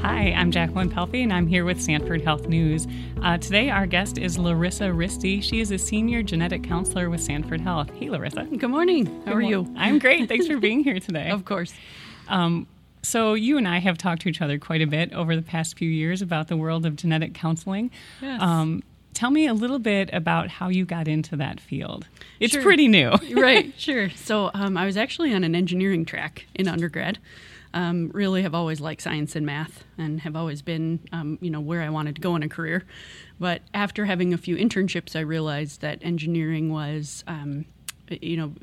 Hi, I'm Jacqueline Pelfy, and I'm here with Sanford Health News. Uh, today, our guest is Larissa Risty. She is a senior genetic counselor with Sanford Health. Hey, Larissa. Good morning. How are you? I'm great. Thanks for being here today. Of course. Um, so, you and I have talked to each other quite a bit over the past few years about the world of genetic counseling. Yes. Um, tell me a little bit about how you got into that field. It's Sure. pretty new. right, sure. So um, I was actually on an engineering track in undergrad. Um, really have always liked science and math and have always been, um, you know, where I wanted to go in a career. But after having a few internships, I realized that engineering was, um, you know,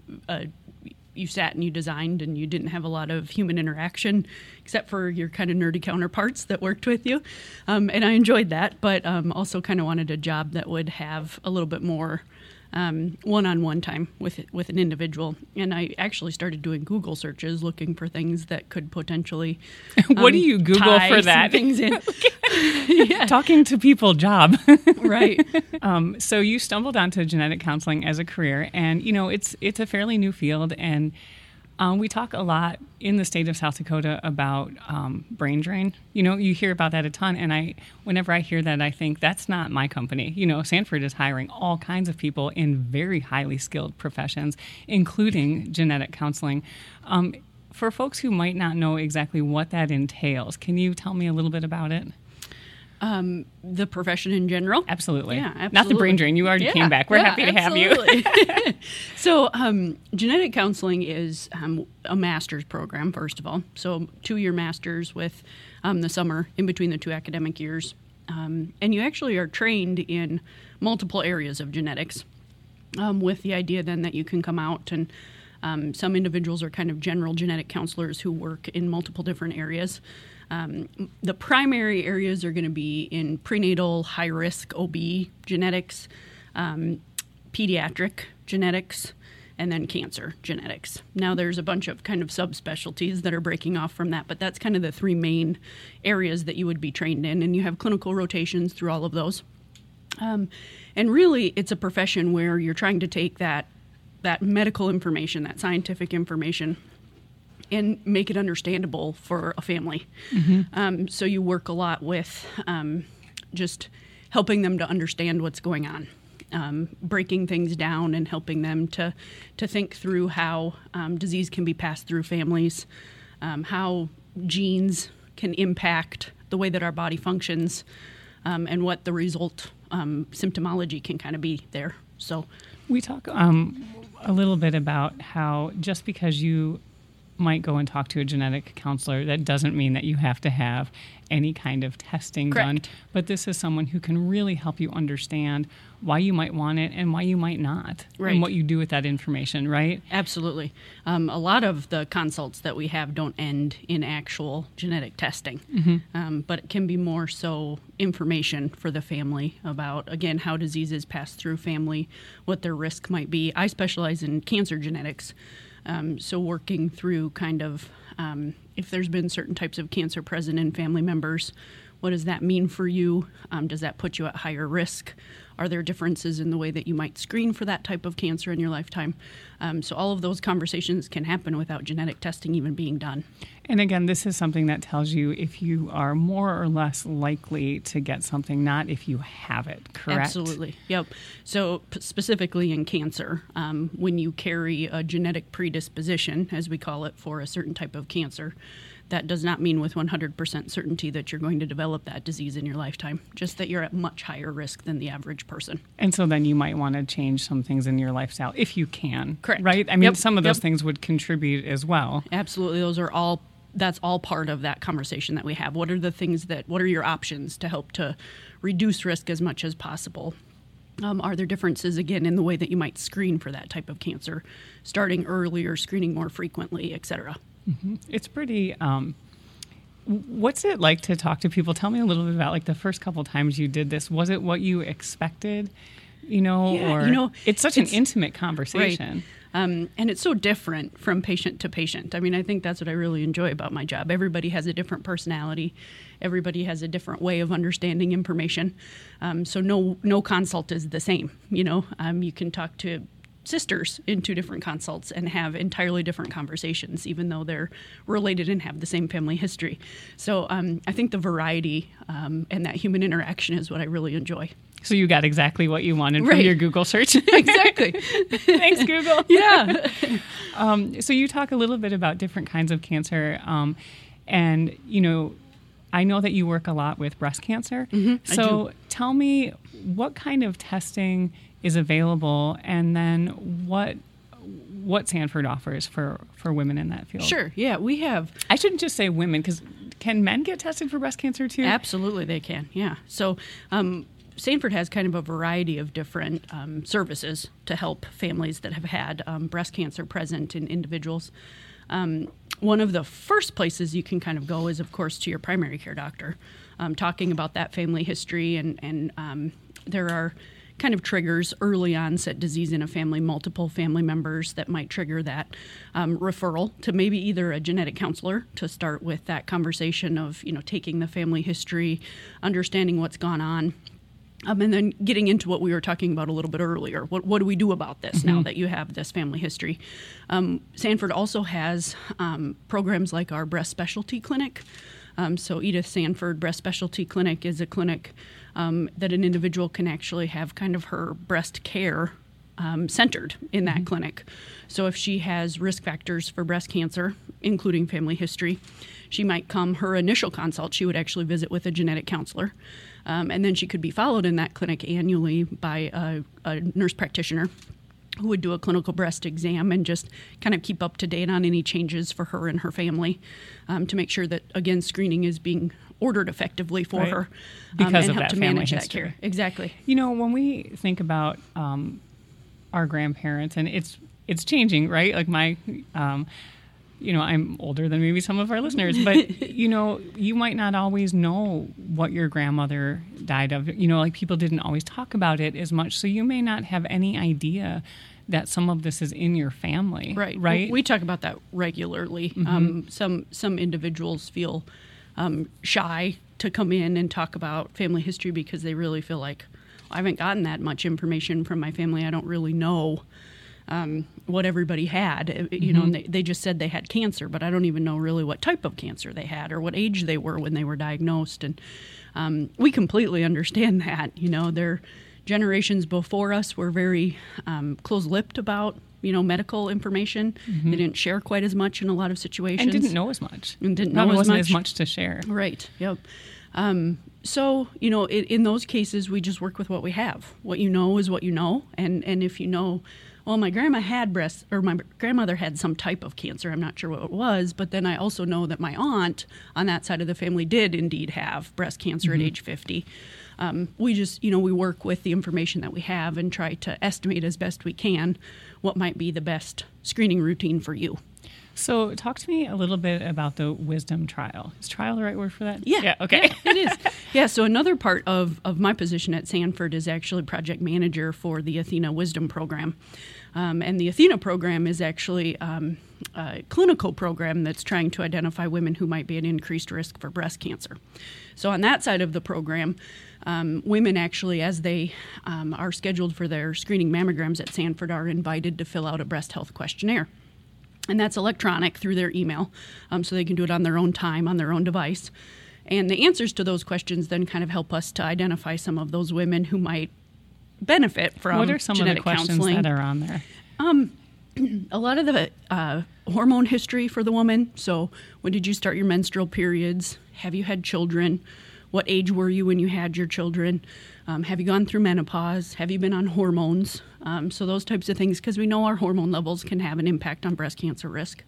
you sat and you designed and you didn't have a lot of human interaction except for your kind of nerdy counterparts that worked with you. Um, and I enjoyed that, but um, also kind of wanted a job that would have a little bit more um, one-on-one time with with an individual. And I actually started doing Google searches looking for things that could potentially. what do um, you Google for that? Things in. yeah, Talking to people job. right. Um, so you stumbled onto genetic counseling as a career, and you know it's it's a fairly new field, and um, we talk a lot in the state of South Dakota about um, brain drain. You know, you hear about that a ton, and I whenever I hear that, I think that's not my company. You know, Sanford is hiring all kinds of people in very highly skilled professions, including genetic counseling. Um, for folks who might not know exactly what that entails, can you tell me a little bit about it? Um, the profession in general. Absolutely. Yeah, absolutely. Not the brain drain. You already Yeah, came back. We're yeah, happy to have you. so, um, genetic counseling is um, a master's program, first of all. So, two year master's with um, the summer in between the two academic years. Um, and you actually are trained in multiple areas of genetics um, with the idea then that you can come out and um, some individuals are kind of general genetic counselors who work in multiple different areas. Um, the primary areas are going to be in prenatal, high risk OB genetics, um, pediatric genetics, and then cancer genetics. Now, there's a bunch of kind of subspecialties that are breaking off from that, but that's kind of the three main areas that you would be trained in, and you have clinical rotations through all of those. Um, and really, it's a profession where you're trying to take that that medical information, that scientific information, and make it understandable for a family. Um, so you work a lot with um, just helping them to understand what's going on, um, breaking things down, and helping them to to think through how um, disease can be passed through families, um, how genes can impact the way that our body functions, um, and what the result um, symptomology can kind of be there. So. We talk um, a little bit about how just because you might go and talk to a genetic counselor, that doesn't mean that you have to have any kind of testing done. But this is someone who can really help you understand why you might want it and why you might not, Right. and what you do with that information, right? Absolutely. Um, a lot of the consults that we have don't end in actual genetic testing, um, but it can be more so information for the family about, again, how diseases pass through family, what their risk might be. I specialize in cancer genetics, um, so working through kind of um, if there's been certain types of cancer present in family members. What does that mean for you? Um, does that put you at higher risk? Are there differences in the way that you might screen for that type of cancer in your lifetime? Um, so, all of those conversations can happen without genetic testing even being done. And again, this is something that tells you if you are more or less likely to get something, not if you have it, correct? Absolutely. Yep. So, p- specifically in cancer, um, when you carry a genetic predisposition, as we call it, for a certain type of cancer, that does not mean with 100% certainty that you're going to develop that disease in your lifetime, just that you're at much higher risk than the average person. And so then you might want to change some things in your lifestyle if you can. Correct. Right? I mean, Yep, some of those yep. things would contribute as well. Absolutely. Those are all that's all part of that conversation that we have. What are the things that what are your options to help to reduce risk as much as possible? Um, are there differences again in the way that you might screen for that type of cancer, starting earlier, screening more frequently, et cetera? It's pretty. Um, what's it like to talk to people? Tell me a little bit about like the first couple times you did this. Was it what you expected? You know, Yeah, or you know, it's such an intimate conversation. Um, and it's so different from patient to patient. I mean, I think that's what I really enjoy about my job. Everybody has a different personality. Everybody has a different way of understanding information. Um, so no no consult is the same. You know, um, you can talk to sisters in two different consults and have entirely different conversations, even though they're related and have the same family history. So um, I think the variety um, and that human interaction is what I really enjoy. So you got exactly what you wanted Right. from your Google search. exactly. Thanks, Google. yeah. Um, so you talk a little bit about different kinds of cancer, um, and you know, I know that you work a lot with breast cancer. Mm-hmm, so tell me what kind of testing is available, and then what what Sanford offers for for women in that field. Sure. Yeah, we have I shouldn't just say women because can men get tested for breast cancer too? Absolutely, they can. Yeah. So, um, Sanford has kind of a variety of different um, services to help families that have had um, breast cancer present in individuals. Um, one of the first places you can kind of go is, of course, to your primary care doctor, um, talking about that family history, and and um, there are kind of triggers early onset disease in a family, multiple family members that might trigger that um, referral to maybe either a genetic counselor to start with that conversation of you know taking the family history, understanding what's gone on. Um, and then getting into what we were talking about a little bit earlier. What, what do we do about this now that you have this family history? Um, Sanford also has um, programs like our breast specialty clinic. Um, so, Edith Sanford Breast Specialty Clinic is a clinic um, that an individual can actually have kind of her breast care um, centered in that clinic. So, if she has risk factors for breast cancer, including family history, she might come her initial consult, she would actually visit with a genetic counselor. Um, and then she could be followed in that clinic annually by a, a nurse practitioner who would do a clinical breast exam and just kind of keep up to date on any changes for her and her family um, to make sure that, again, screening is being ordered effectively for Right. her um, Because and of help that to family manage that history. care. Exactly. You know, when we think about um, our grandparents, and it's it's changing, right? Like my, um, you know, I'm older than maybe some of our listeners, but you know, you might not always know what your grandmother died of. You know, like people didn't always talk about it as much, so you may not have any idea that some of this is in your family, Right. Right. We talk about that regularly. Um, some some individuals feel um, shy to come in and talk about family history because they really feel like I haven't gotten that much information from my family. I don't really know um, what everybody had. Uh, You know, and they, they just said they had cancer, but I don't even know really what type of cancer they had or what age they were when they were diagnosed. And um, we completely understand that. You know, their generations before us were very um, close-lipped about you know medical information. They didn't share quite as much in a lot of situations and didn't know as much. And didn't know Probably as wasn't much. as much to share. Right. Yep. Um, so you know, in, in those cases, we just work with what we have. What you know is what you know, and and if you know, well, my grandma had breast, or my grandmother had some type of cancer. I'm not sure what it was, but then I also know that my aunt on that side of the family did indeed have breast cancer at age 50. Um, we just, you know, we work with the information that we have and try to estimate as best we can what might be the best screening routine for you. So, talk to me a little bit about the wisdom trial. Is trial the right word for that? Yeah. Yeah. Okay. Yeah, it is. Yeah. So another part of, of my position at Sanford is actually project manager for the Athena Wisdom Program. Um, and the Athena program is actually um, a clinical program that's trying to identify women who might be at increased risk for breast cancer. So on that side of the program, um, women actually, as they um, are scheduled for their screening mammograms at Sanford, are invited to fill out a breast health questionnaire and that's electronic through their email, um, so they can do it on their own time, on their own device. And the answers to those questions then kind of help us to identify some of those women who might benefit from what are some of the genetic questions counseling. that are on there? a lot of the uh, hormone history for the woman. So, when did you start your menstrual periods? Have you had children? What age were you when you had your children? Um, have you gone through menopause? Have you been on hormones? Um, so, those types of things, because we know our hormone levels can have an impact on breast cancer risk.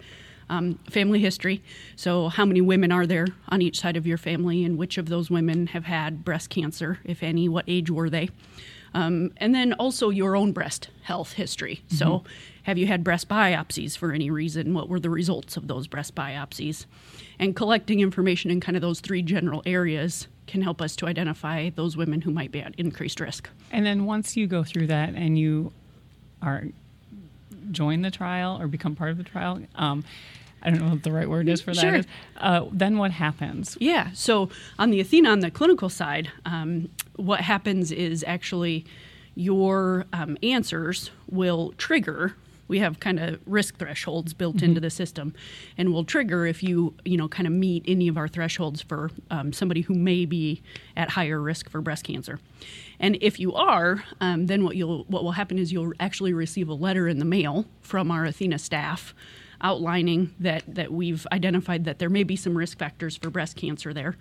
Um, family history. So, how many women are there on each side of your family, and which of those women have had breast cancer, if any? What age were they? Um, and then also your own breast health history. So, have you had breast biopsies for any reason? What were the results of those breast biopsies? And collecting information in kind of those three general areas can help us to identify those women who might be at increased risk. And then once you go through that and you are join the trial or become part of the trial, um, I don't know what the right word is for that. Sure. uh, then what happens? Yeah. So on the Athena, on the clinical side, um, what happens is actually your um, answers will trigger we have kind of risk thresholds built into the system. And will trigger if you you know kind of meet any of our thresholds for um, somebody who may be at higher risk for breast cancer. And if you are um, then what you'll what will happen is you'll actually receive a letter in the mail from our athena staff outlining that that we've identified that there may be some risk factors for breast cancer there.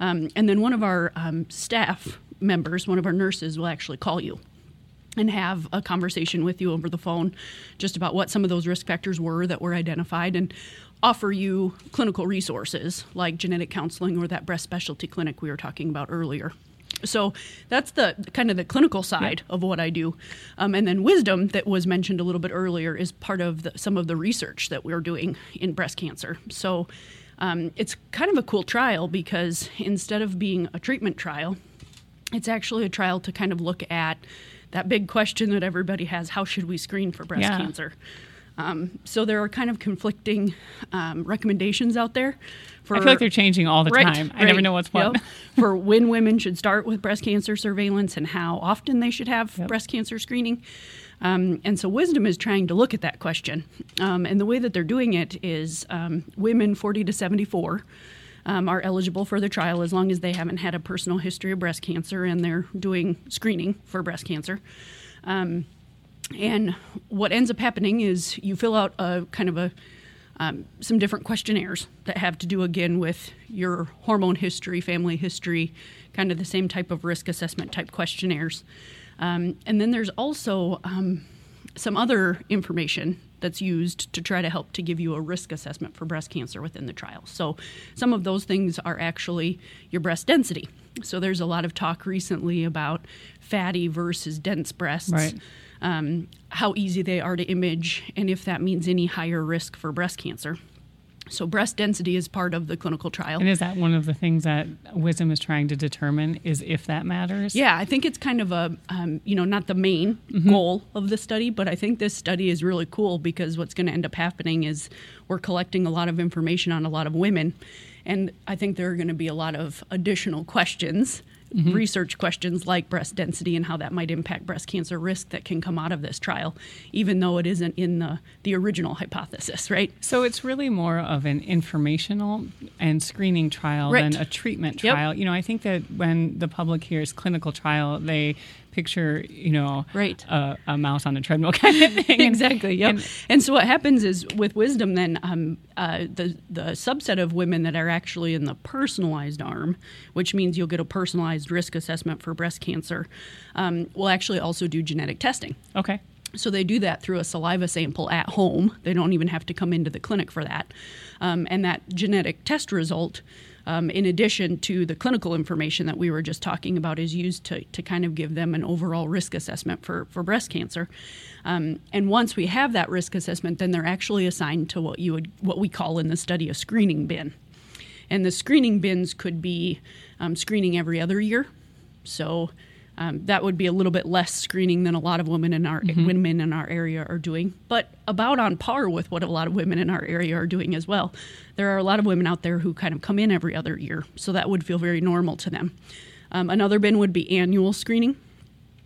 Um, and then one of our um, staff members one of our nurses will actually call you and have a conversation with you over the phone just about what some of those risk factors were that were identified and offer you clinical resources like genetic counseling or that breast specialty clinic we were talking about earlier. So that's the kind of the clinical side of what I do, um, and then wisdom that was mentioned a little bit earlier is part of the, some of the research that we're doing in breast cancer. So um, it's kind of a cool trial because instead of being a treatment trial, it's actually a trial to kind of look at that big question that everybody has how should we screen for breast Yeah. cancer? Um, so there are kind of conflicting um, recommendations out there. For I feel like they're changing all the Right, time. I never know what's what. Yep. for when women should start with breast cancer surveillance and how often they should have Yep. breast cancer screening. Um, and so Wisdom is trying to look at that question. Um, and the way that they're doing it is um, women 40 to 74 um, are eligible for the trial as long as they haven't had a personal history of breast cancer and they're doing screening for breast cancer. Um, and what ends up happening is you fill out a kind of a um, some different questionnaires that have to do again with your hormone history, family history, kind of the same type of risk assessment type questionnaires. Um, and then there's also um, some other information that's used to try to help to give you a risk assessment for breast cancer within the trial. So some of those things are actually your breast density. So there's a lot of talk recently about fatty versus dense breasts Right. um, how easy they are to image, and if that means any higher risk for breast cancer. So, breast density is part of the clinical trial. And is that one of the things that Wisdom is trying to determine is if that matters? Yeah, I think it's kind of a, um, you know, not the main Mm-hmm. goal of the study, but I think this study is really cool because what's going to end up happening is we're collecting a lot of information on a lot of women. And I think there are going to be a lot of additional questions, Mm-hmm. research questions like breast density and how that might impact breast cancer risk that can come out of this trial, even though it isn't in the, the original hypothesis, right? So it's really more of an informational and screening trial Right. than a treatment Yep. trial. You know, I think that when the public hears clinical trial, they picture, you know, Right. a, a mouse on a treadmill kind of thing. Exactly. Yep. and- And, so what happens is with wisdom, then um, uh, the the subset of women that are actually in the personalized arm, which means you'll get a personalized risk assessment for breast cancer, um, will actually also do genetic testing. okay. So they do that through a saliva sample at home. They don't even have to come into the clinic for that. Um, and that genetic test result, um, in addition to the clinical information that we were just talking about, is used to, to kind of give them an overall risk assessment for, for breast cancer. Um, and once we have that risk assessment, then they're actually assigned to what you would what we call in the study a screening bin. And the screening bins could be um, screening every other year. So um, that would be a little bit less screening than a lot of women in our women in our area are doing, but about on par with what a lot of women in our area are doing as well. There are a lot of women out there who kind of come in every other year, so that would feel very normal to them. Um, another bin would be annual screening,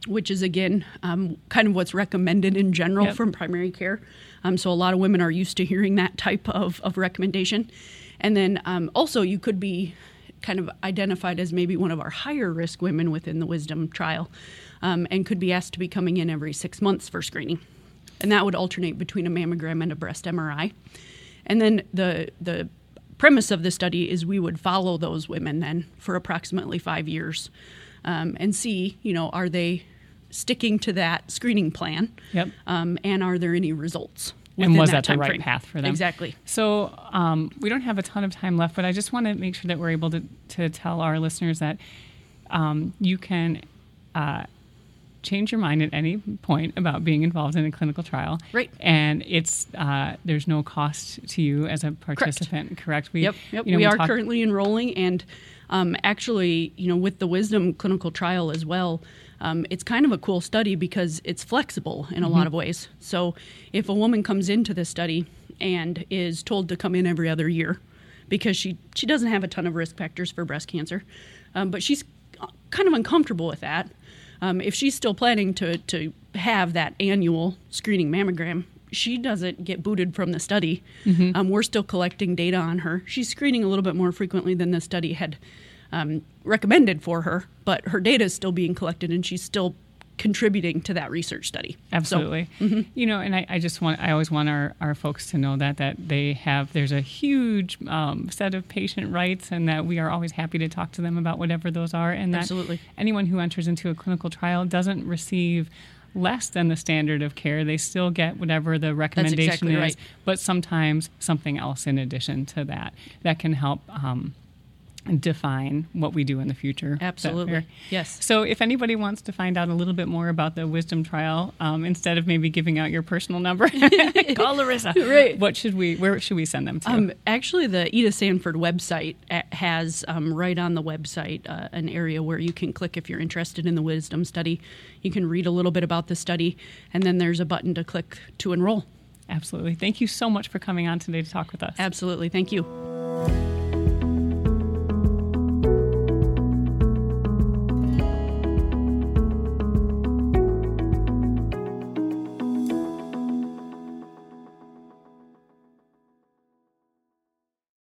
which is again um, kind of what's recommended in general Yep. from primary care. Um, so a lot of women are used to hearing that type of, of recommendation. And then um, also, you could be kind of identified as maybe one of our higher risk women within the wisdom trial um, and could be asked to be coming in every six months for screening. And that would alternate between a mammogram and a breast MRI. And then the, the premise of the study is we would follow those women then for approximately five years um, and see, you know, are they sticking to that screening plan? Yep. Um, and are there any results? And was that the right frame? path for them? Exactly. So um, we don't have a ton of time left, but I just want to make sure that we're able to, to tell our listeners that um, you can uh, change your mind at any point about being involved in a clinical trial. Right. And it's uh, there's no cost to you as a participant. Correct. We, Yep, yep. you know, we, are talked- currently enrolling, and um, actually, you know, with the Wisdom clinical trial as well, um, it's kind of a cool study because it's flexible in a Mm-hmm. lot of ways. So, if a woman comes into this study and is told to come in every other year because she she doesn't have a ton of risk factors for breast cancer, um, but she's kind of uncomfortable with that. um, if she's still planning to to have that annual screening mammogram, she doesn't get booted from the study. Mm-hmm. Um, we're still collecting data on her. She's screening a little bit more frequently than the study had um, recommended for her, but her data is still being collected, and she's still contributing to that research study. Absolutely. mm-hmm. You know, and I, I, just want, I always want our, our folks to know that, that they have, there's a huge um, set of patient rights and that we are always happy to talk to them about whatever those are. And that Absolutely. anyone who enters into a clinical trial doesn't receive less than the standard of care. They still get whatever the recommendation exactly is, right. but sometimes something else in addition to that that can help um, define what we do in the future. Absolutely. Yes. So, if anybody wants to find out a little bit more about the wisdom trial, um, instead of maybe giving out your personal number, call Larissa. Right. What should we? Where should we send them to? Um, actually, the Edith Sanford website has um, right on the website uh, an area where you can click if you're interested in the wisdom study. You can read a little bit about the study, and then there's a button to click to enroll. Absolutely. Thank you so much for coming on today to talk with us. Absolutely. Thank you.